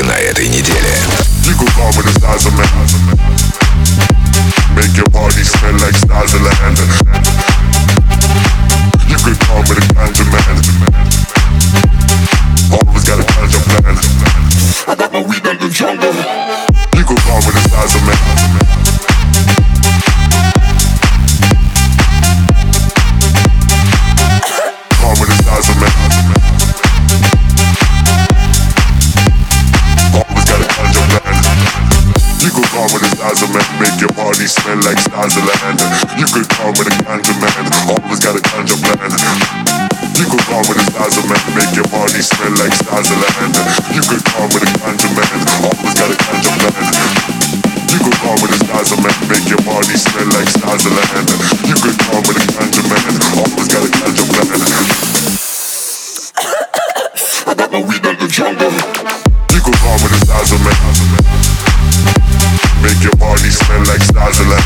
на этой неделе. Sazerman Make your party smell like Sazerland You could come with a ganja man Always got a ganja plan You could come with a Sazerman Make your party smell like Sazerland You could come with a ganja man Always got a ganja plan you could come with a Sazerman, make your party smell like Sazerland You could come with a ganja man, always got a ganja plan I got my weed out the jungle.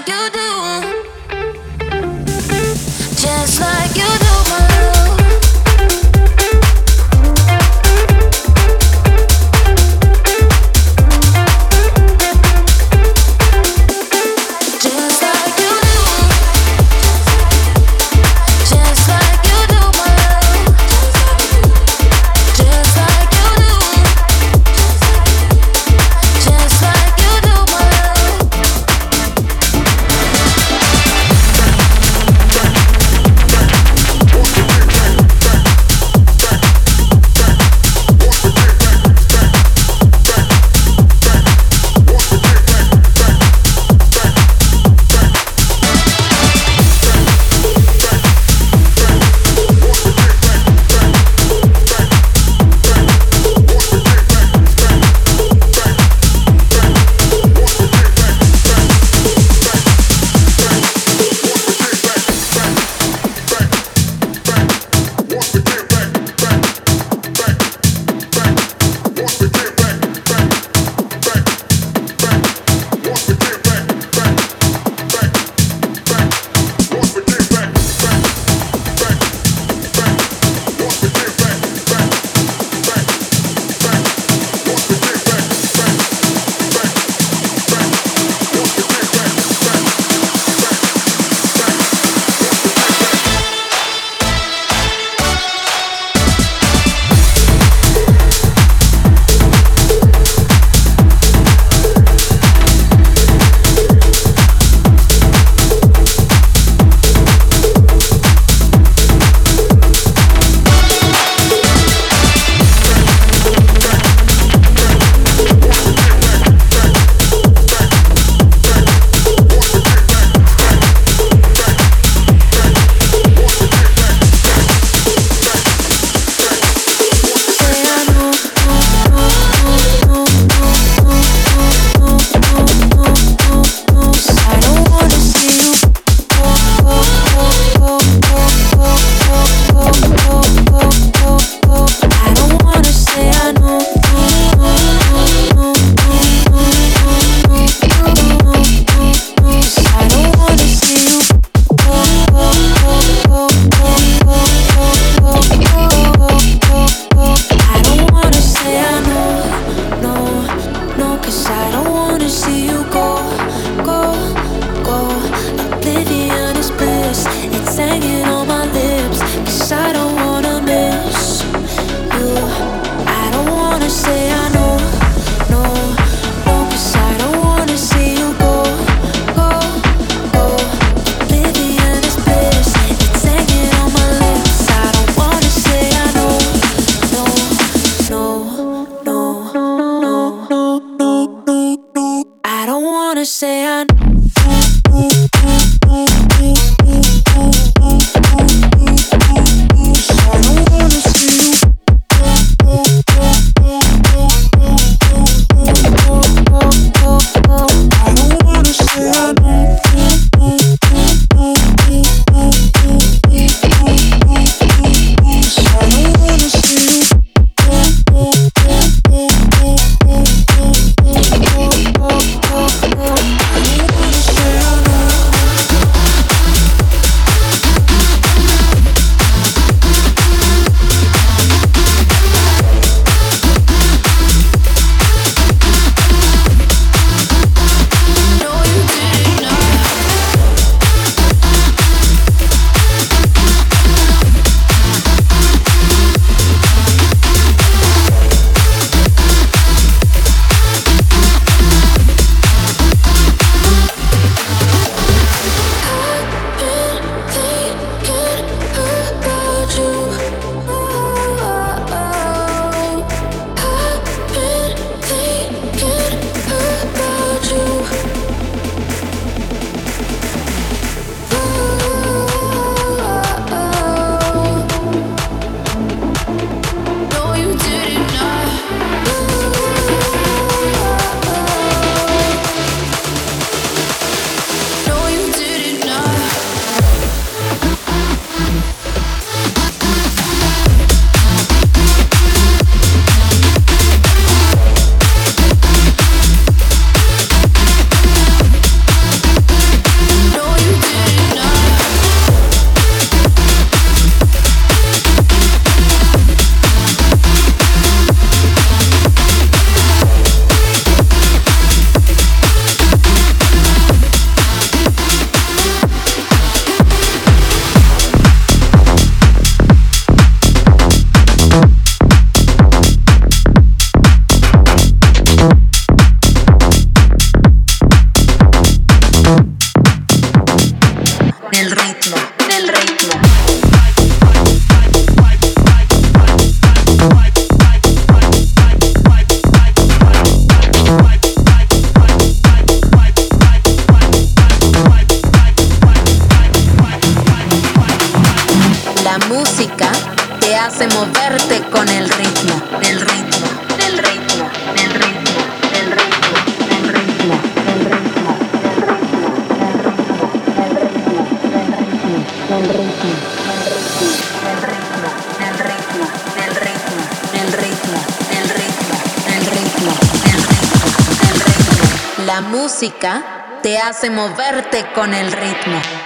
like you do. La música te hace moverte con el ritmo, el ritmo, el ritmo, el ritmo, el ritmo, el ritmo, el ritmo, el ritmo, el ritmo, el ritmo, el ritmo, el ritmo, el ritmo, el ritmo, el ritmo, el ritmo, el ritmo, el ritmo, el ritmo, el ritmo. La música te hace moverte con el ritmo.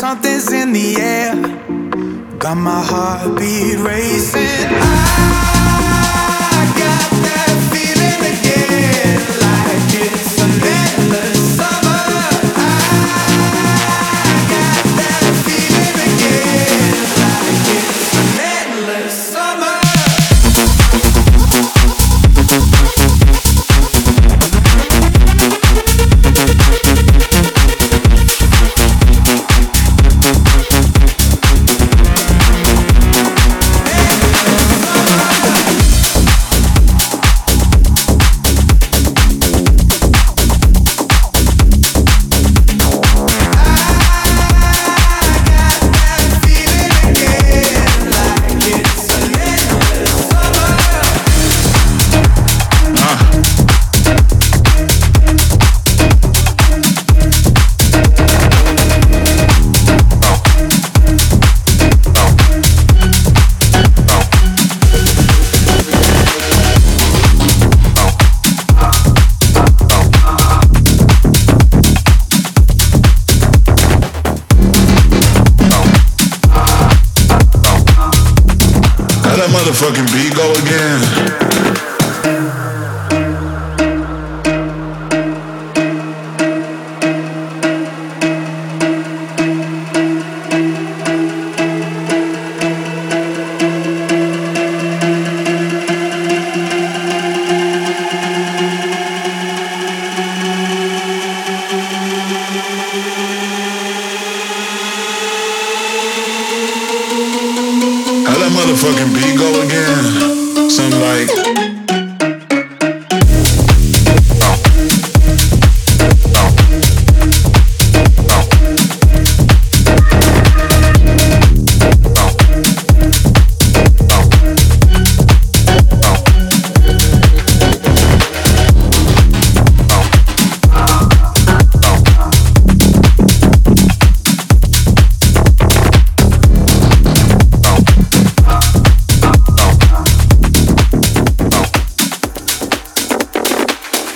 something's in the air. Got my heartbeat racing. I